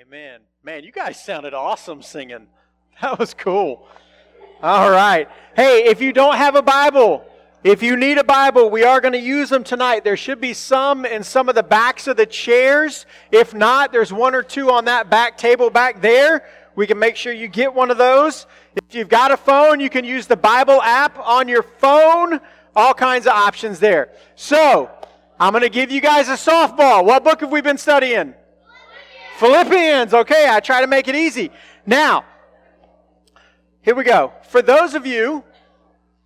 Amen. Man, you guys sounded awesome singing. That was cool. All right. Hey, if you don't have a Bible, if you need a Bible, we are going to use them tonight. There should be some in some of the backs of the chairs. If not, there's one or two on that back table back there. We can make sure you get one of those. If you've got a phone, you can use the Bible app on your phone. All kinds of options there. So, I'm going to give you guys a softball. What book have we been studying? Philippians. Okay, I try to make it easy. Now, here we go. For those of you,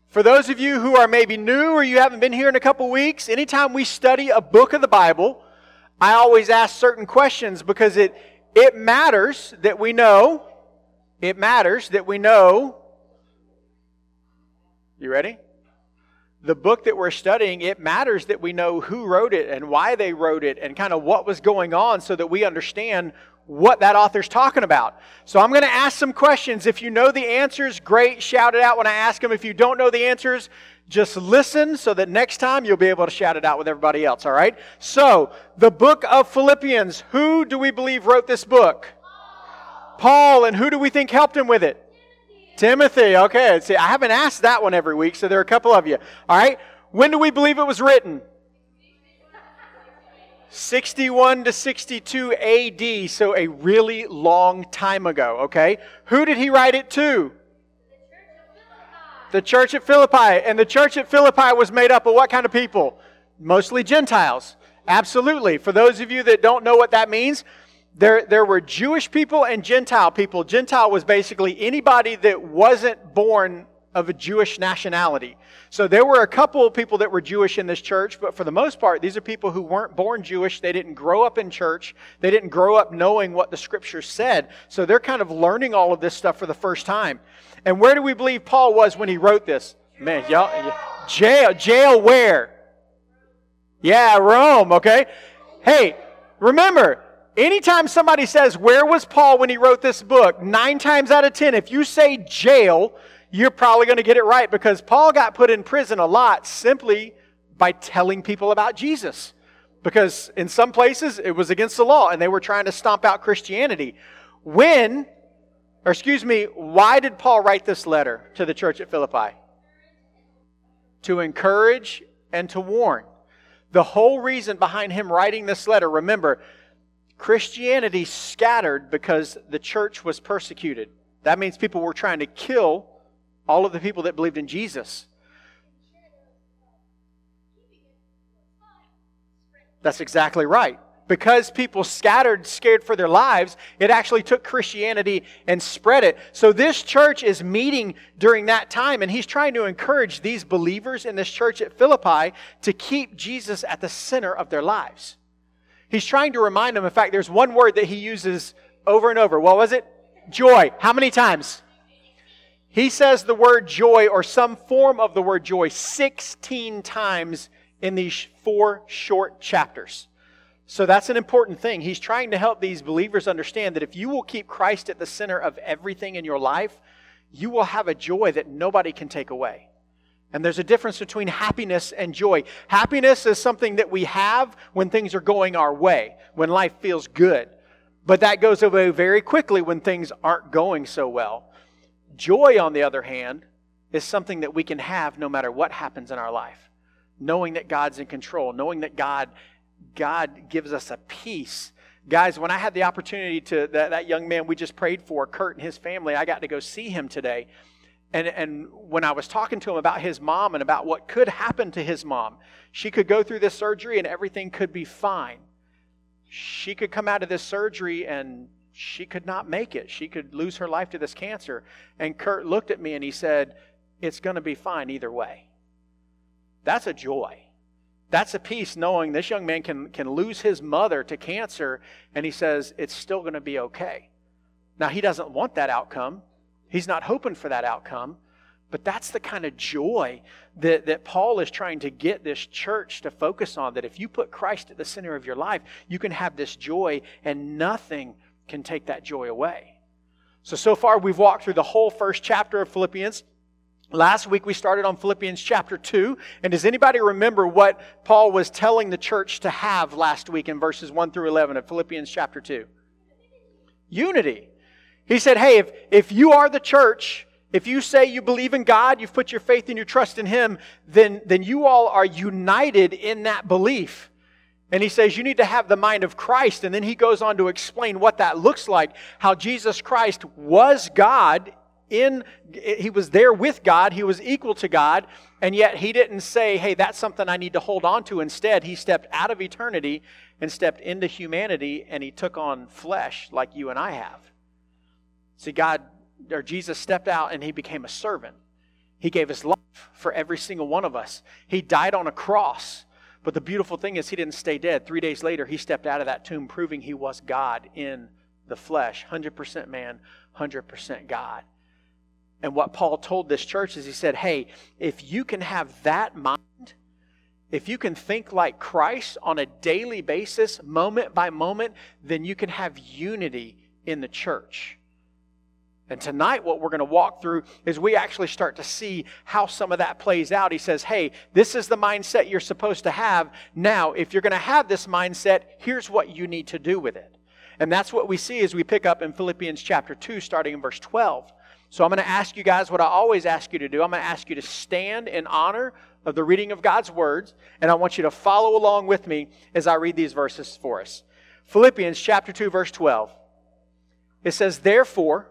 for those of you who are maybe new or you haven't been here in a couple weeks, anytime we study a book of the Bible, I always ask certain questions because it it matters that we know. It matters that we know. You ready? The book that we're studying, it matters that we know who wrote it and why they wrote it and kind of what was going on so that we understand what that author's talking about. So I'm going to ask some questions. If you know the answers, great, shout it out when I ask them. If you don't know the answers, just listen so that next time you'll be able to shout it out with everybody else, all right? So, the book of Philippians, who do we believe wrote this book? Paul, and who do we think helped him with it? Timothy, okay. See, I haven't asked that one every week, so there are a couple of you. All right. When do we believe it was written? 61 to 62 AD, so a really long time ago, okay? Who did he write it to? The church at Philippi. And the church at Philippi was made up of what kind of people? Mostly Gentiles. Absolutely. For those of you that don't know what that means, there, there were Jewish people and Gentile people. Gentile was basically anybody that wasn't born of a Jewish nationality. So there were a couple of people that were Jewish in this church, but for the most part, these are people who weren't born Jewish. They didn't grow up in church. They didn't grow up knowing what the scriptures said. So they're kind of learning all of this stuff for the first time. And where do we believe Paul was when he wrote this? Man, y'all, jail, jail where? Yeah, Rome, okay? Hey, remember, Anytime somebody says, Where was Paul when he wrote this book? Nine times out of ten, if you say jail, you're probably going to get it right because Paul got put in prison a lot simply by telling people about Jesus. Because in some places it was against the law and they were trying to stomp out Christianity. When, or excuse me, why did Paul write this letter to the church at Philippi? To encourage and to warn. The whole reason behind him writing this letter, remember, Christianity scattered because the church was persecuted. That means people were trying to kill all of the people that believed in Jesus. That's exactly right. Because people scattered, scared for their lives, it actually took Christianity and spread it. So this church is meeting during that time, and he's trying to encourage these believers in this church at Philippi to keep Jesus at the center of their lives. He's trying to remind them. In fact, there's one word that he uses over and over. What was it? Joy. How many times? He says the word joy or some form of the word joy 16 times in these four short chapters. So that's an important thing. He's trying to help these believers understand that if you will keep Christ at the center of everything in your life, you will have a joy that nobody can take away. And there's a difference between happiness and joy. Happiness is something that we have when things are going our way, when life feels good. But that goes away very quickly when things aren't going so well. Joy, on the other hand, is something that we can have no matter what happens in our life. Knowing that God's in control, knowing that God, God gives us a peace. Guys, when I had the opportunity to, that, that young man we just prayed for, Kurt and his family, I got to go see him today. And, and when I was talking to him about his mom and about what could happen to his mom, she could go through this surgery and everything could be fine. She could come out of this surgery and she could not make it. She could lose her life to this cancer. And Kurt looked at me and he said, It's going to be fine either way. That's a joy. That's a peace knowing this young man can, can lose his mother to cancer and he says, It's still going to be okay. Now, he doesn't want that outcome. He's not hoping for that outcome. But that's the kind of joy that, that Paul is trying to get this church to focus on. That if you put Christ at the center of your life, you can have this joy, and nothing can take that joy away. So, so far, we've walked through the whole first chapter of Philippians. Last week, we started on Philippians chapter 2. And does anybody remember what Paul was telling the church to have last week in verses 1 through 11 of Philippians chapter 2? Unity. He said, hey, if, if you are the church, if you say you believe in God, you've put your faith and your trust in Him, then, then you all are united in that belief. And he says you need to have the mind of Christ. And then he goes on to explain what that looks like, how Jesus Christ was God in he was there with God, he was equal to God, and yet he didn't say, "Hey, that's something I need to hold on to." Instead, he stepped out of eternity and stepped into humanity and he took on flesh like you and I have. See, God or Jesus stepped out and he became a servant. He gave his life for every single one of us. He died on a cross but the beautiful thing is, he didn't stay dead. Three days later, he stepped out of that tomb, proving he was God in the flesh 100% man, 100% God. And what Paul told this church is he said, hey, if you can have that mind, if you can think like Christ on a daily basis, moment by moment, then you can have unity in the church. And tonight, what we're going to walk through is we actually start to see how some of that plays out. He says, Hey, this is the mindset you're supposed to have. Now, if you're going to have this mindset, here's what you need to do with it. And that's what we see as we pick up in Philippians chapter 2, starting in verse 12. So I'm going to ask you guys what I always ask you to do. I'm going to ask you to stand in honor of the reading of God's words, and I want you to follow along with me as I read these verses for us. Philippians chapter 2, verse 12. It says, Therefore,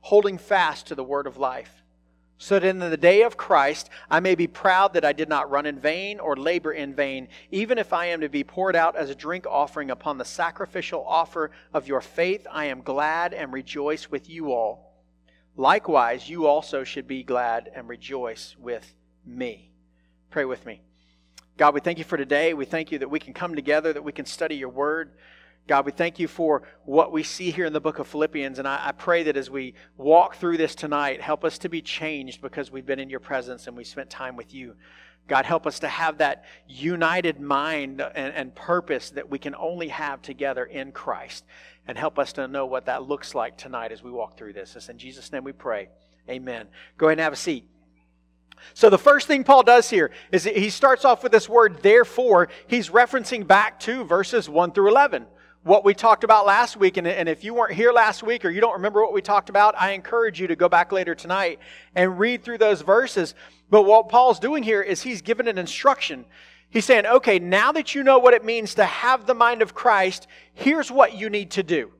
holding fast to the word of life, so that in the day of Christ I may be proud that I did not run in vain or labor in vain, even if I am to be poured out as a drink offering upon the sacrificial offer of your faith. I am glad and rejoice with you all. Likewise, you also should be glad and rejoice with me. Pray with me. God, we thank you for today. We thank you that we can come together, that we can study your word. God, we thank you for what we see here in the book of Philippians. And I, I, pray that as we walk through this tonight, help us to be changed because we've been in your presence and we spent time with you. God, help us to have that united mind and, and purpose that we can only have together in Christ. And help us to know what that looks like tonight as we walk through this. It's in Jesus' name we pray. Amen. Go ahead and have a seat. So, the first thing Paul does here is he starts off with this word, therefore. He's referencing back to verses 1 through 11 what we talked about last week. And, and if you weren't here last week or you don't remember what we talked about, I encourage you to go back later tonight and read through those verses. But what Paul's doing here is he's given an instruction. He's saying, okay, now that you know what it means to have the mind of Christ, here's what you need to do.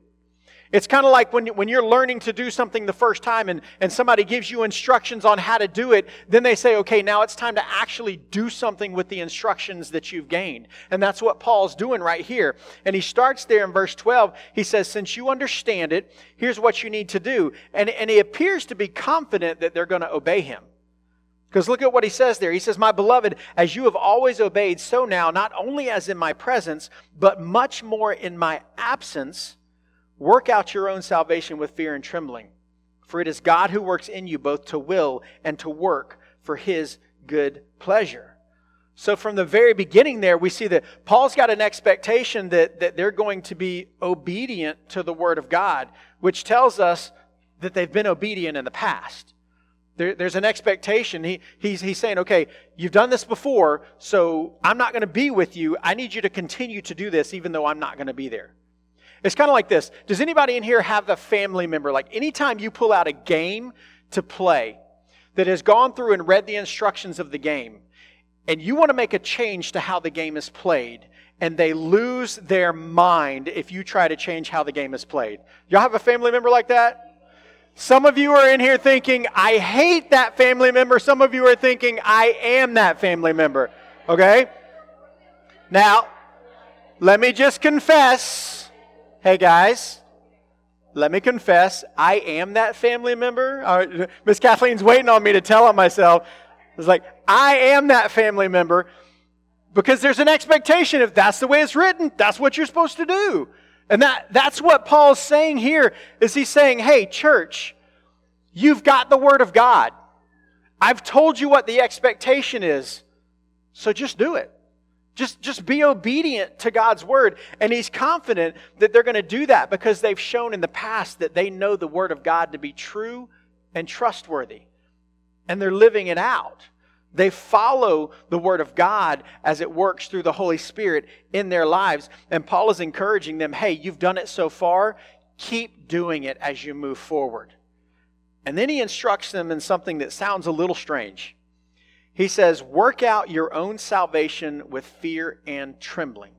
It's kind of like when, when you're learning to do something the first time and, and somebody gives you instructions on how to do it, then they say, okay, now it's time to actually do something with the instructions that you've gained. And that's what Paul's doing right here. And he starts there in verse 12. He says, since you understand it, here's what you need to do. And, and he appears to be confident that they're going to obey him. Because look at what he says there. He says, My beloved, as you have always obeyed, so now, not only as in my presence, but much more in my absence, Work out your own salvation with fear and trembling, for it is God who works in you both to will and to work for his good pleasure. So, from the very beginning, there, we see that Paul's got an expectation that, that they're going to be obedient to the Word of God, which tells us that they've been obedient in the past. There, there's an expectation. He, he's, he's saying, okay, you've done this before, so I'm not going to be with you. I need you to continue to do this, even though I'm not going to be there. It's kind of like this. Does anybody in here have a family member? Like anytime you pull out a game to play that has gone through and read the instructions of the game, and you want to make a change to how the game is played, and they lose their mind if you try to change how the game is played. Y'all have a family member like that? Some of you are in here thinking, I hate that family member. Some of you are thinking, I am that family member. Okay? Now, let me just confess Hey guys, let me confess, I am that family member. Uh, Miss Kathleen's waiting on me to tell on myself. It's like, I am that family member because there's an expectation if that's the way it's written, that's what you're supposed to do. And that, that's what Paul's saying here is he's saying, hey, church, you've got the word of God. I've told you what the expectation is, so just do it. Just, just be obedient to God's word. And he's confident that they're going to do that because they've shown in the past that they know the word of God to be true and trustworthy. And they're living it out. They follow the Word of God as it works through the Holy Spirit in their lives. And Paul is encouraging them hey, you've done it so far, keep doing it as you move forward. And then he instructs them in something that sounds a little strange. He says, Work out your own salvation with fear and trembling.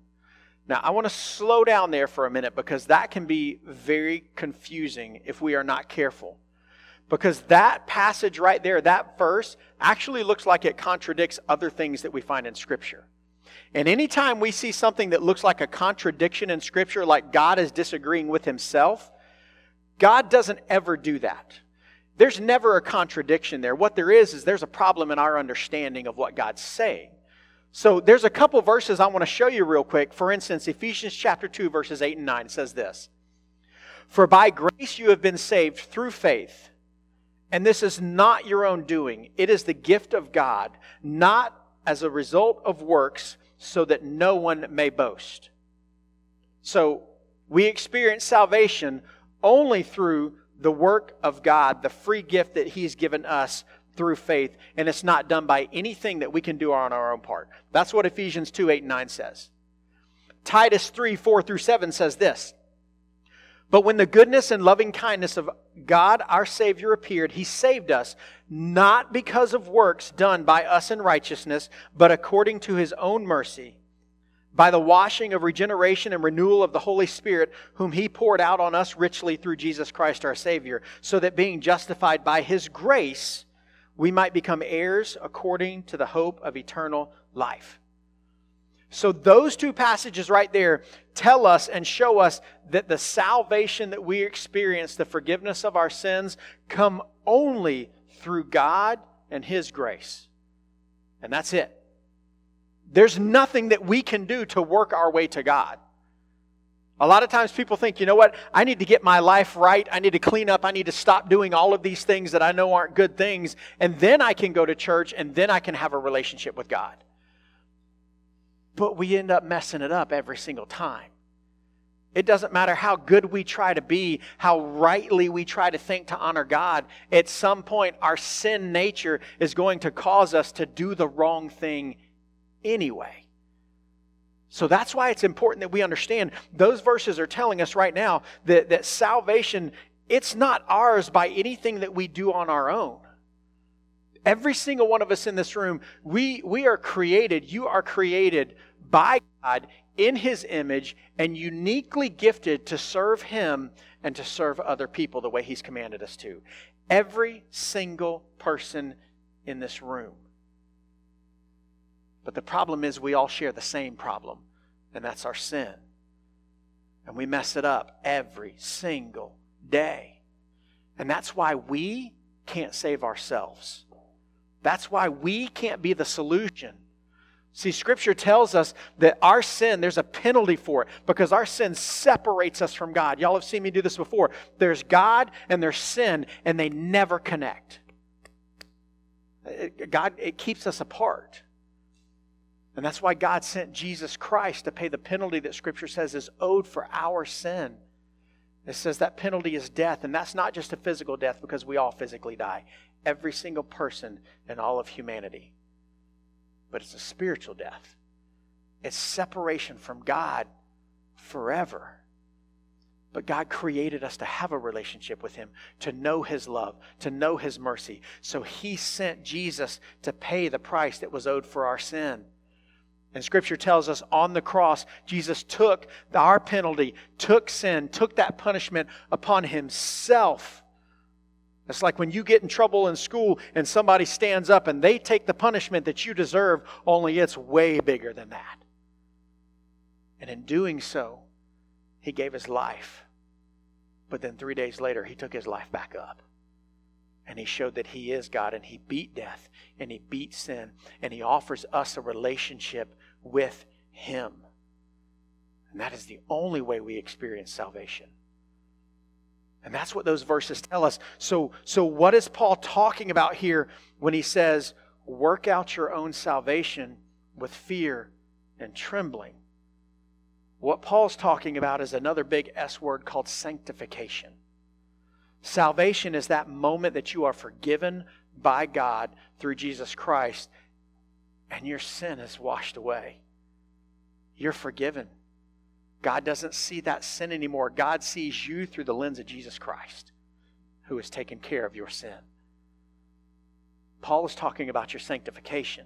Now, I want to slow down there for a minute because that can be very confusing if we are not careful. Because that passage right there, that verse, actually looks like it contradicts other things that we find in Scripture. And anytime we see something that looks like a contradiction in Scripture, like God is disagreeing with Himself, God doesn't ever do that. There's never a contradiction there. What there is, is there's a problem in our understanding of what God's saying. So there's a couple verses I want to show you real quick. For instance, Ephesians chapter 2, verses 8 and 9 says this For by grace you have been saved through faith and this is not your own doing, it is the gift of God, not as a result of works, so that no one may boast. So we experience salvation only through the work of God, the free gift that He's given us through faith, and it's not done by anything that we can do on our own part. That's what Ephesians 2 8 and 9 says. Titus 3 4 through 7 says this. But when the goodness and loving kindness of God our Savior appeared, He saved us, not because of works done by us in righteousness, but according to His own mercy, by the washing of regeneration and renewal of the Holy Spirit, whom He poured out on us richly through Jesus Christ our Savior, so that being justified by His grace, we might become heirs according to the hope of eternal life. So, those two passages right there tell us and show us that the salvation that we experience, the forgiveness of our sins, come only through God and His grace. And that's it. There's nothing that we can do to work our way to God. A lot of times people think, you know what, I need to get my life right. I need to clean up. I need to stop doing all of these things that I know aren't good things. And then I can go to church and then I can have a relationship with God but we end up messing it up every single time. It doesn't matter how good we try to be, how rightly we try to think to honor God. At some point, our sin nature is going to cause us to do the wrong thing anyway. So that's why it's important that we understand those verses are telling us right now that, that salvation, it's not ours by anything that we do on our own. Every single one of us in this room, we, we are created, you are created by God in His image and uniquely gifted to serve Him and to serve other people the way He's commanded us to. Every single person in this room. But the problem is, we all share the same problem, and that's our sin. And we mess it up every single day. And that's why we can't save ourselves. That's why we can't be the solution. See, Scripture tells us that our sin, there's a penalty for it because our sin separates us from God. Y'all have seen me do this before. There's God and there's sin, and they never connect. God, it keeps us apart. And that's why God sent Jesus Christ to pay the penalty that Scripture says is owed for our sin. It says that penalty is death, and that's not just a physical death because we all physically die every single person in all of humanity. But it's a spiritual death, it's separation from God forever. But God created us to have a relationship with Him, to know His love, to know His mercy. So He sent Jesus to pay the price that was owed for our sin. And Scripture tells us on the cross, Jesus took our penalty, took sin, took that punishment upon Himself it's like when you get in trouble in school and somebody stands up and they take the punishment that you deserve, only it's way bigger than that. And in doing so, he gave his life. But then three days later, he took his life back up. And he showed that he is God and he beat death and he beat sin and he offers us a relationship with him. And that is the only way we experience salvation. And that's what those verses tell us. So, so what is Paul talking about here when he says, work out your own salvation with fear and trembling? What Paul's talking about is another big S word called sanctification. Salvation is that moment that you are forgiven by God through Jesus Christ and your sin is washed away. You're forgiven. God doesn't see that sin anymore. God sees you through the lens of Jesus Christ, who has taken care of your sin. Paul is talking about your sanctification.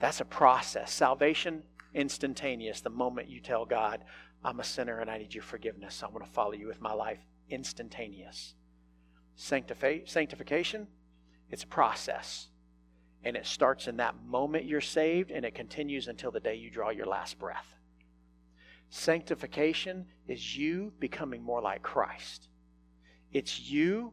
That's a process. Salvation, instantaneous. The moment you tell God, I'm a sinner and I need your forgiveness, I want to follow you with my life, instantaneous. sanctification, it's a process. And it starts in that moment you're saved and it continues until the day you draw your last breath. Sanctification is you becoming more like Christ. It's you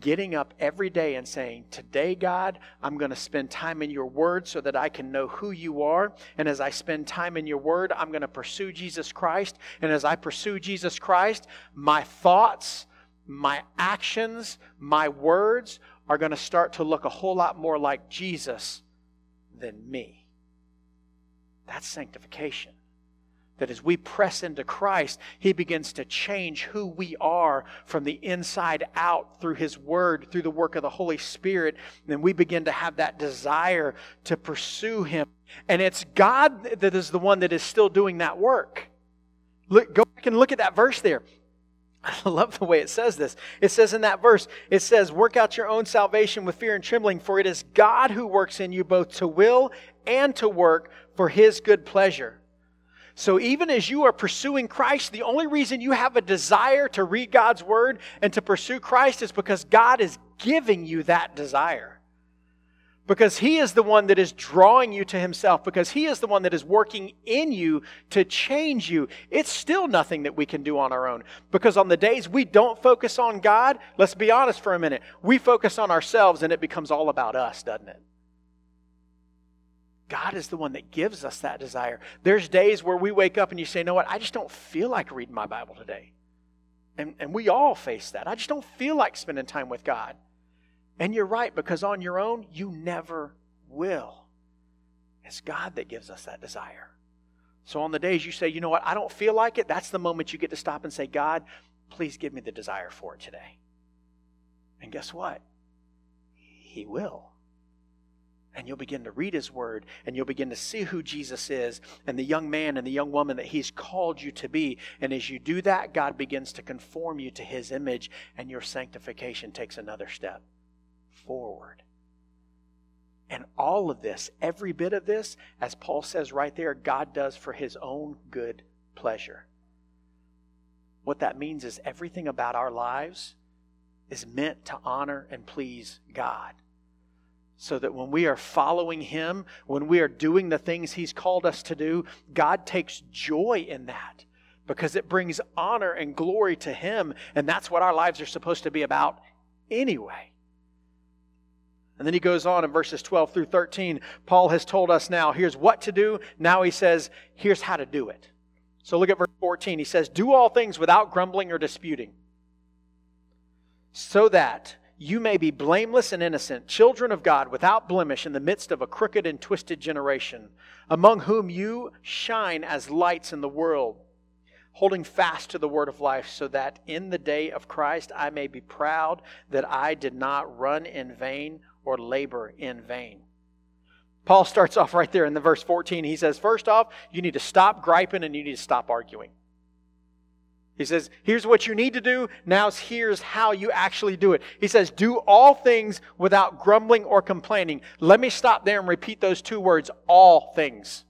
getting up every day and saying, Today, God, I'm going to spend time in your word so that I can know who you are. And as I spend time in your word, I'm going to pursue Jesus Christ. And as I pursue Jesus Christ, my thoughts, my actions, my words are going to start to look a whole lot more like Jesus than me. That's sanctification that as we press into Christ, He begins to change who we are from the inside out through His Word, through the work of the Holy Spirit. And we begin to have that desire to pursue Him. And it's God that is the one that is still doing that work. Look, go back and look at that verse there. I love the way it says this. It says in that verse, it says, Work out your own salvation with fear and trembling, for it is God who works in you both to will and to work for His good pleasure. So even as you are pursuing Christ, the only reason you have a desire to read God's word and to pursue Christ is because God is giving you that desire. Because He is the one that is drawing you to Himself, because He is the one that is working in you to change you. It's still nothing that we can do on our own. Because on the days we don't focus on God, let's be honest for a minute, we focus on ourselves and it becomes all about us, doesn't it? God is the one that gives us that desire. There's days where we wake up and you say, you know what, I just don't feel like reading my Bible today. And, and we all face that. I just don't feel like spending time with God. And you're right, because on your own, you never will. It's God that gives us that desire. So on the days you say, you know what, I don't feel like it, that's the moment you get to stop and say, God, please give me the desire for it today. And guess what? He will and you'll begin to read his word and you'll begin to see who Jesus is and the young man and the young woman that he's called you to be. And as you do that, God begins to conform you to his image and your sanctification takes another step forward. And all of this, every bit of this, as Paul says right there, God does for his own good pleasure. What that means is everything about our lives is meant to honor and please God so that when we are following Him, when we are doing the things He's called us to do, God takes joy in that because it brings honor and glory to Him. And that's what our lives are supposed to be about anyway. And then he goes on in verses 12 through 13. Paul has told us now, here's what to do. Now he says, here's how to do it. So look at verse 14. He says, Do all things without grumbling or disputing, so that you may be blameless and innocent, children of God, without blemish, in the midst of a crooked and twisted generation, among whom you shine as lights in the world, holding fast to the word of life, so that in the day of Christ I may be proud that I did not run in vain or labor in vain. Paul starts off right there in the verse 14. He says, First off, you need to stop griping and you need to stop arguing. He says, here's what you need to do. Now here's how you actually do it. He says, do all things without grumbling or complaining. Let me stop there and repeat those two words all things.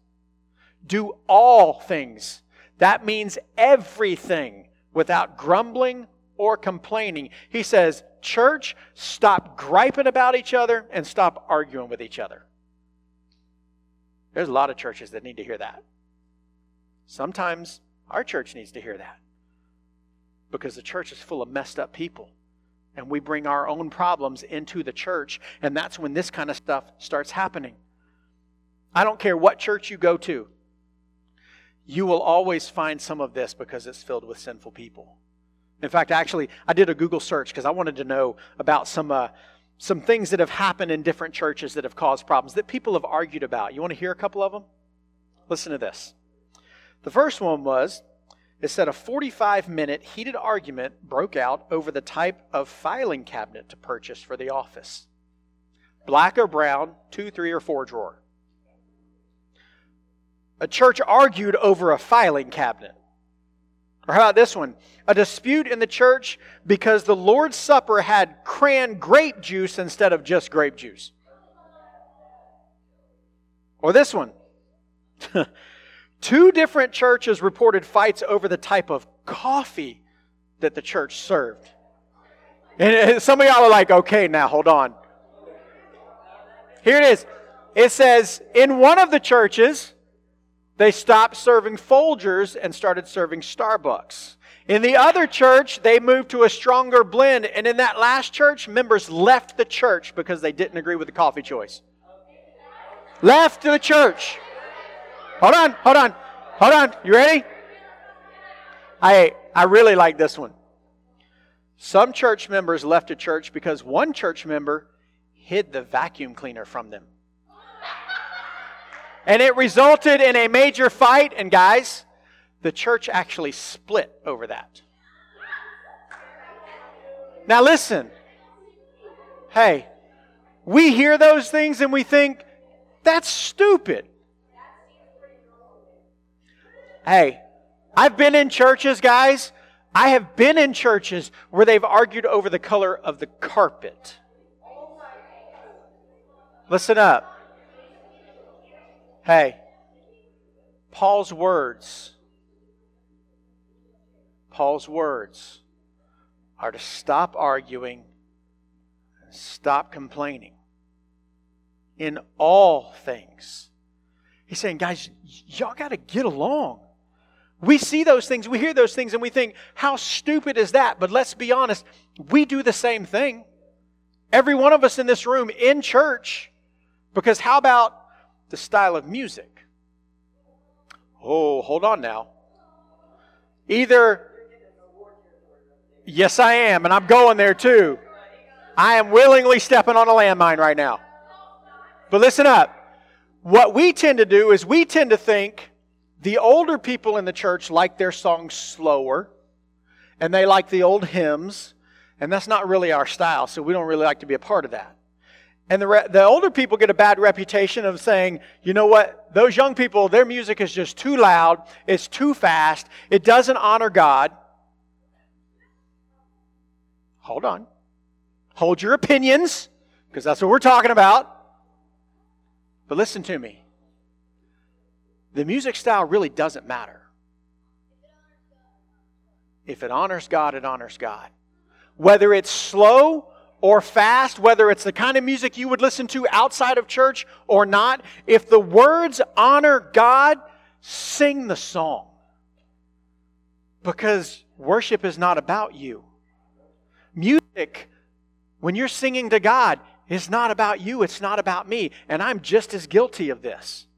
Do all things. That means everything without grumbling or complaining. He says, church, stop griping about each other and stop arguing with each other. There's a lot of churches that need to hear that. Sometimes our church needs to hear that because the church is full of messed up people. And we bring our own problems into the church, and that's when this kind of stuff starts happening. I don't care what church you go to. you will always find some of this because it's filled with sinful people. In fact, actually, I did a Google search because I wanted to know about some, uh, some things that have happened in different churches that have caused problems that people have argued about. You want to hear a couple of them? Listen to this. The first one was it said a 45 minute heated argument broke out over the type of filing cabinet to purchase for the office black or brown, two, three, or four drawer. A church argued over a filing cabinet. Or how about this one? A dispute in the church because the Lord's Supper had cran grape juice instead of just grape juice. Or this one. Two different churches reported fights over the type of coffee that the church served. And some of y'all are like, okay, now hold on. Here it is. It says, in one of the churches, they stopped serving Folgers and started serving Starbucks. In the other church, they moved to a stronger blend. And in that last church, members left the church because they didn't agree with the coffee choice. Left the church. Hold on, hold on, hold on. You ready? I, I really like this one. Some church members left a church because one church member hid the vacuum cleaner from them. And it resulted in a major fight, and guys, the church actually split over that. Now, listen. Hey, we hear those things and we think, that's stupid. Hey, I've been in churches, guys. I have been in churches where they've argued over the color of the carpet. Listen up. Hey, Paul's words, Paul's words are to stop arguing stop complaining in all things. He's saying, guys, y'all got to get along. We see those things, we hear those things, and we think, how stupid is that? But let's be honest, we do the same thing. Every one of us in this room in church. Because how about the style of music? Oh, hold on now. Either, yes, I am, and I'm going there too. I am willingly stepping on a landmine right now. But listen up. What we tend to do is we tend to think the older people in the church like their songs slower, and they like the old hymns, and that's not really our style, so we don't really like to be a part of that. And the, re- the older people get a bad reputation of saying, you know what, those young people, their music is just too loud, it's too fast, it doesn't honor God. Hold on. Hold your opinions, because that's what we're talking about. But listen to me the music style really doesn't matter. If it honors God, it honors God. Whether it's slow or fast, whether it's the kind of music you would listen to outside of church or not, if the words honor God, sing the song. Because worship is not about you. Music, when you're singing to God, is not about you, it's not about me. And I'm just as guilty of this.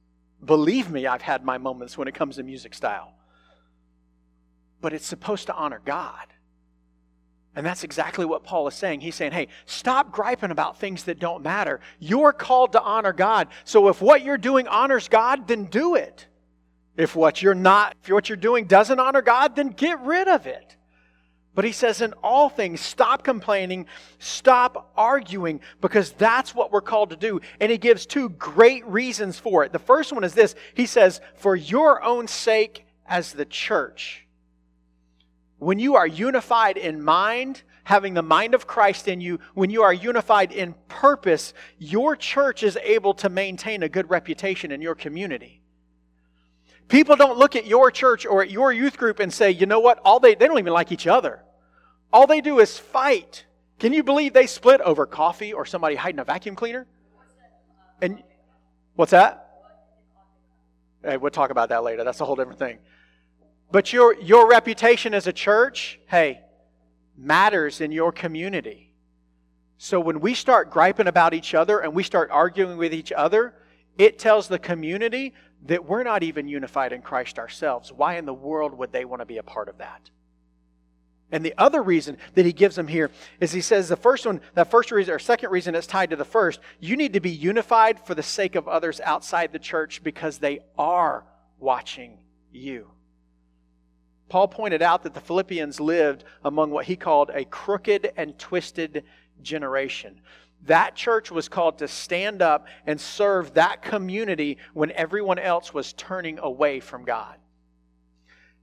Believe me, I've had my moments when it comes to music style. But it's supposed to honor God. And that's exactly what Paul is saying. He's saying, hey, stop griping about things that don't matter. You're called to honor God. So if what you're doing honors God, then do it. If what you're not, if what you're doing doesn't honor God, then get rid of it. But he says, in all things, stop complaining, stop arguing, because that's what we're called to do. And he gives two great reasons for it. The first one is this He says, for your own sake as the church. When you are unified in mind, having the mind of Christ in you, when you are unified in purpose, your church is able to maintain a good reputation in your community. People don't look at your church or at your youth group and say, you know what, all they, they don't even like each other. All they do is fight. Can you believe they split over coffee or somebody hiding a vacuum cleaner? And what's that? Hey, we'll talk about that later. That's a whole different thing. But your, your reputation as a church, hey, matters in your community. So when we start griping about each other and we start arguing with each other, it tells the community that we're not even unified in Christ ourselves. Why in the world would they want to be a part of that? And the other reason that he gives them here is he says the first one, that first reason or second reason is tied to the first. You need to be unified for the sake of others outside the church because they are watching you. Paul pointed out that the Philippians lived among what he called a crooked and twisted generation. That church was called to stand up and serve that community when everyone else was turning away from God.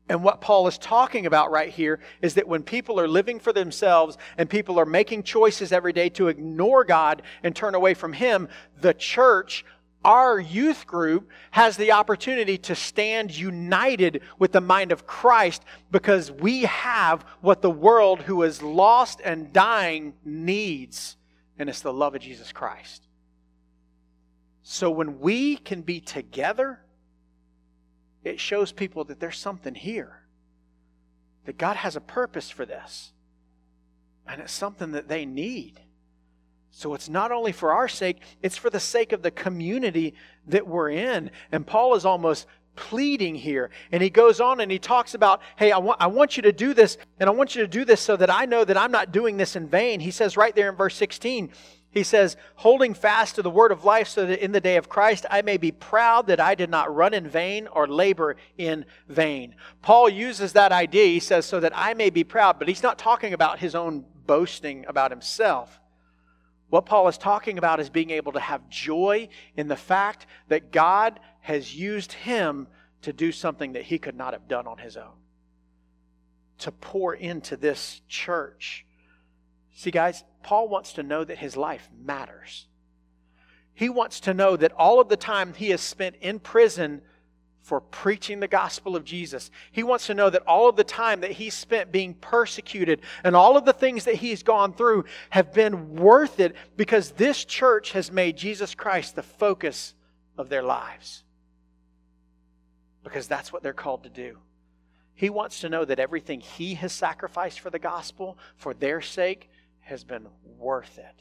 And what Paul is talking about right here is that when people are living for themselves and people are making choices every day to ignore God and turn away from Him, the church, our youth group, has the opportunity to stand united with the mind of Christ because we have what the world who is lost and dying needs, and it's the love of Jesus Christ. So when we can be together, it shows people that there's something here. That God has a purpose for this. And it's something that they need. So it's not only for our sake, it's for the sake of the community that we're in. And Paul is almost pleading here. And he goes on and he talks about, hey, I want, I want you to do this, and I want you to do this so that I know that I'm not doing this in vain. He says right there in verse 16, he says, holding fast to the word of life, so that in the day of Christ I may be proud that I did not run in vain or labor in vain. Paul uses that idea, he says, so that I may be proud, but he's not talking about his own boasting about himself. What Paul is talking about is being able to have joy in the fact that God has used him to do something that he could not have done on his own. To pour into this church. See, guys, Paul wants to know that his life matters. He wants to know that all of the time he has spent in prison for preaching the gospel of Jesus. He wants to know that all of the time that he's spent being persecuted and all of the things that he's gone through have been worth it because this church has made Jesus Christ the focus of their lives. Because that's what they're called to do. He wants to know that everything he has sacrificed for the gospel, for their sake, has been worth it.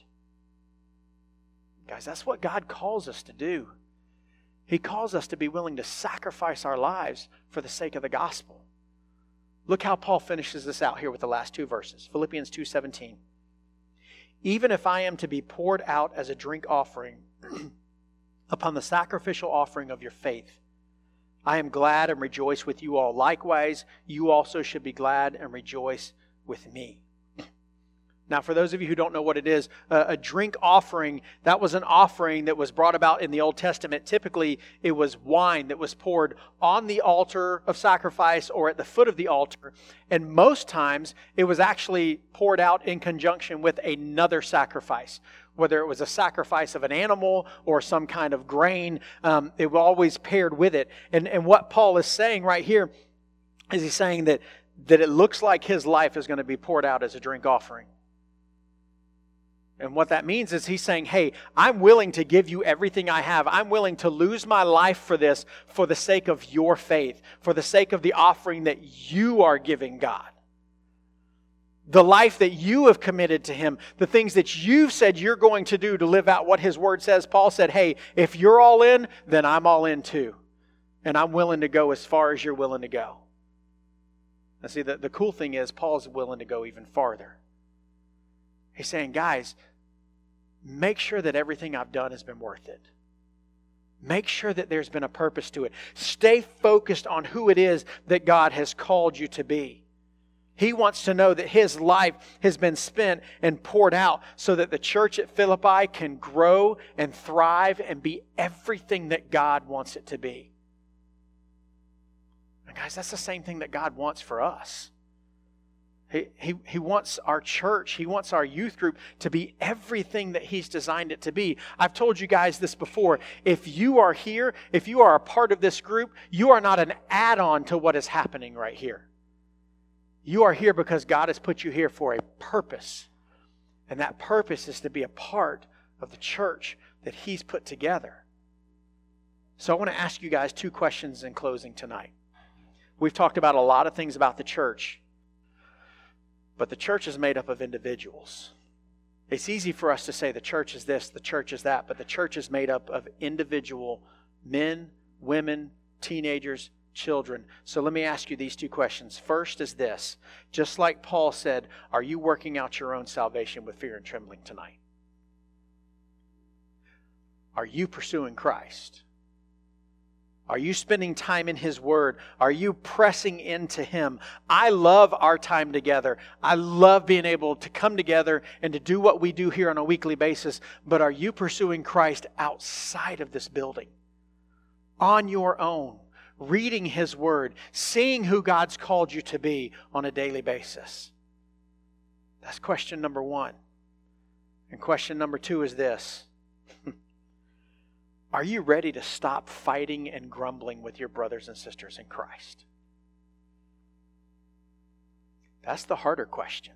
Guys, that's what God calls us to do. He calls us to be willing to sacrifice our lives for the sake of the gospel. Look how Paul finishes this out here with the last two verses. Philippians 2:17. Even if I am to be poured out as a drink offering upon the sacrificial offering of your faith, I am glad and rejoice with you all. Likewise, you also should be glad and rejoice with me. Now, for those of you who don't know what it is, a, drink offering, that was an offering that was brought about in the Old Testament. Typically, it was wine that was poured on the altar of sacrifice or at the foot of the altar. And most times, it was actually poured out in conjunction with another sacrifice. Whether it was a sacrifice of an animal or some kind of grain, um, it was always paired with it. And, and what Paul is saying right here is he's saying that, that it looks like his life is going to be poured out as a drink offering. And what that means is he's saying, Hey, I'm willing to give you everything I have. I'm willing to lose my life for this for the sake of your faith, for the sake of the offering that you are giving God. The life that you have committed to Him, the things that you've said you're going to do to live out what His Word says. Paul said, Hey, if you're all in, then I'm all in too. And I'm willing to go as far as you're willing to go. Now, see, the, the cool thing is, Paul's willing to go even farther. He's saying, guys, make sure that everything I've done has been worth it. Make sure that there's been a purpose to it. Stay focused on who it is that God has called you to be. He wants to know that his life has been spent and poured out so that the church at Philippi can grow and thrive and be everything that God wants it to be. And guys, that's the same thing that God wants for us. He, he, he wants our church, he wants our youth group to be everything that he's designed it to be. I've told you guys this before. If you are here, if you are a part of this group, you are not an add on to what is happening right here. You are here because God has put you here for a purpose. And that purpose is to be a part of the church that he's put together. So I want to ask you guys two questions in closing tonight. We've talked about a lot of things about the church. But the church is made up of individuals. It's easy for us to say the church is this, the church is that, but the church is made up of individual men, women, teenagers, children. So let me ask you these two questions. First is this just like Paul said, are you working out your own salvation with fear and trembling tonight? Are you pursuing Christ? Are you spending time in His Word? Are you pressing into Him? I love our time together. I love being able to come together and to do what we do here on a weekly basis. But are you pursuing Christ outside of this building? On your own, reading His Word, seeing who God's called you to be on a daily basis? That's question number one. And question number two is this Are you ready to stop fighting and grumbling with your brothers and sisters in Christ? That's the harder question.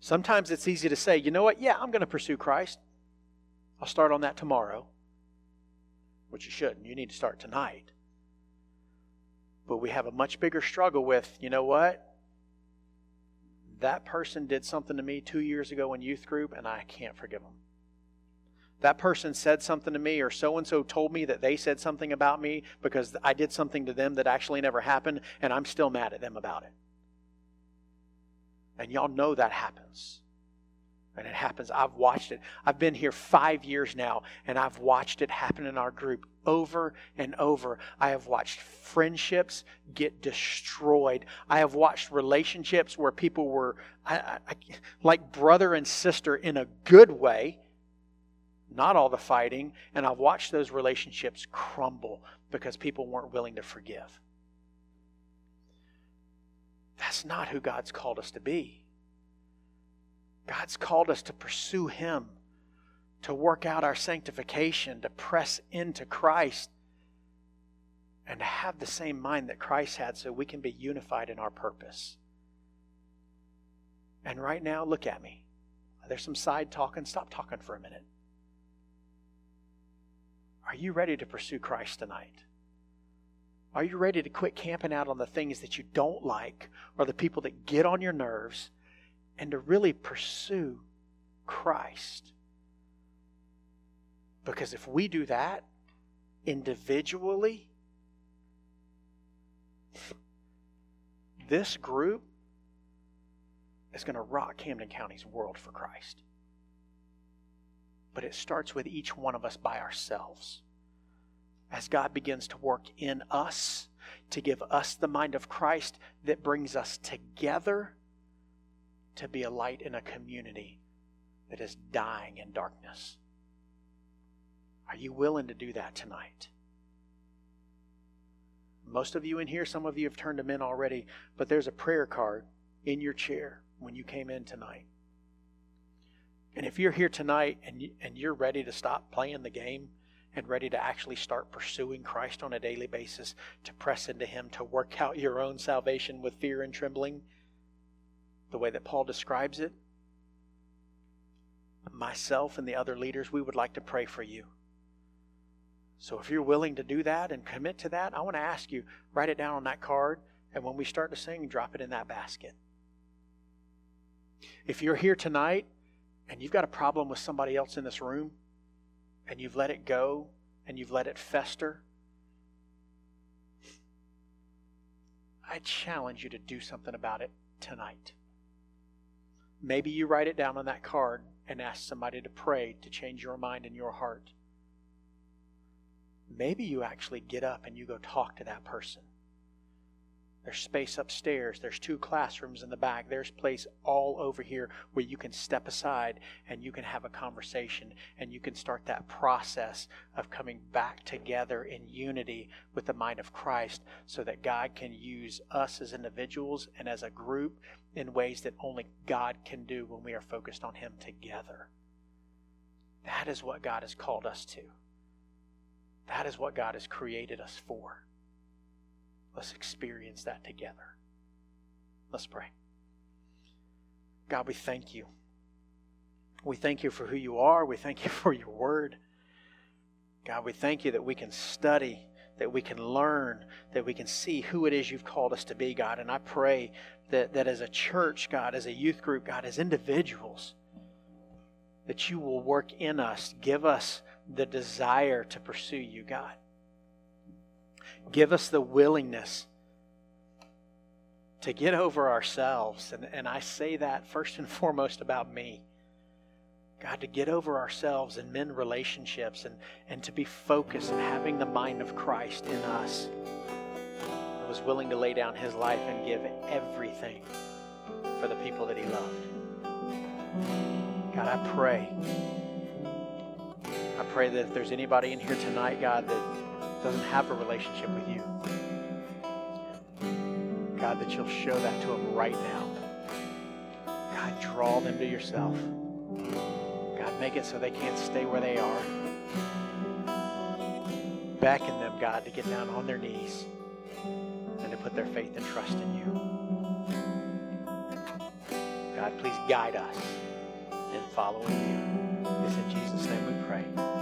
Sometimes it's easy to say, you know what? Yeah, I'm going to pursue Christ. I'll start on that tomorrow. Which you shouldn't. You need to start tonight. But we have a much bigger struggle with, you know what? That person did something to me two years ago in youth group, and I can't forgive them that person said something to me or so and so told me that they said something about me because I did something to them that actually never happened and I'm still mad at them about it. And y'all know that happens. And it happens. I've watched it. I've been here five years now, and I've watched it happen in our group over and over. I have watched friendships get destroyed. I have watched relationships where people were I, I, like brother and sister in a good way, not all the fighting, and I've watched those relationships crumble because people weren't willing to forgive. That's not who God's called us to be. God's called us to pursue Him, to work out our sanctification, to press into Christ, and to have the same mind that Christ had so we can be unified in our purpose. And right now, look at me. There's some side talking. Stop talking for a minute. Are you ready to pursue Christ tonight? Are you ready to quit camping out on the things that you don't like or the people that get on your nerves and to really pursue Christ? Because if we do that individually, this group is going to rock Camden County's world for Christ. But it starts with each one of us by ourselves as God begins to work in us to give us the mind of Christ that brings us together to be a light in a community that is dying in darkness. Are you willing to do that tonight? Most of you in here, some of you have turned them in already, but there's a prayer card in your chair when you came in tonight. And if you're here tonight and, and you're ready to stop playing the game, and ready to actually start pursuing Christ on a daily basis, to press into Him, to work out your own salvation with fear and trembling, the way that Paul describes it, myself and the other leaders, we would like to pray for you. So if you're willing to do that and commit to that, I want to ask you write it down on that card, and when we start to sing, drop it in that basket. If you're here tonight and you've got a problem with somebody else in this room, and you've let it go and you've let it fester, I challenge you to do something about it tonight. Maybe you write it down on that card and ask somebody to pray to change your mind and your heart. Maybe you actually get up and you go talk to that person. There's space upstairs. There's two classrooms in the back. There's place all over here where you can step aside and you can have a conversation and you can start that process of coming back together in unity with the mind of Christ so that God can use us as individuals and as a group in ways that only God can do when we are focused on Him together. That is what God has called us to. That is what God has created us for. Let's experience that together. Let's pray. God, we thank you. We thank you for who you are. We thank you for your word. God, we thank you that we can study, that we can learn, that we can see who it is you've called us to be, God. And I pray that, that as a church, God, as a youth group, God, as individuals, that you will work in us, give us the desire to pursue you, God. Give us the willingness to get over ourselves. And, and I say that first and foremost about me. God, to get over ourselves and mend relationships and, and to be focused and having the mind of Christ in us. Who was willing to lay down his life and give everything for the people that he loved. God, I pray. I pray that if there's anybody in here tonight, God, that doesn't have a relationship with you, God, that you'll show that to them right now. God, draw them to yourself. God, make it so they can't stay where they are. Beckon them, God, to get down on their knees and to put their faith and trust in you. God, please guide us in following you. It's in Jesus' name we pray.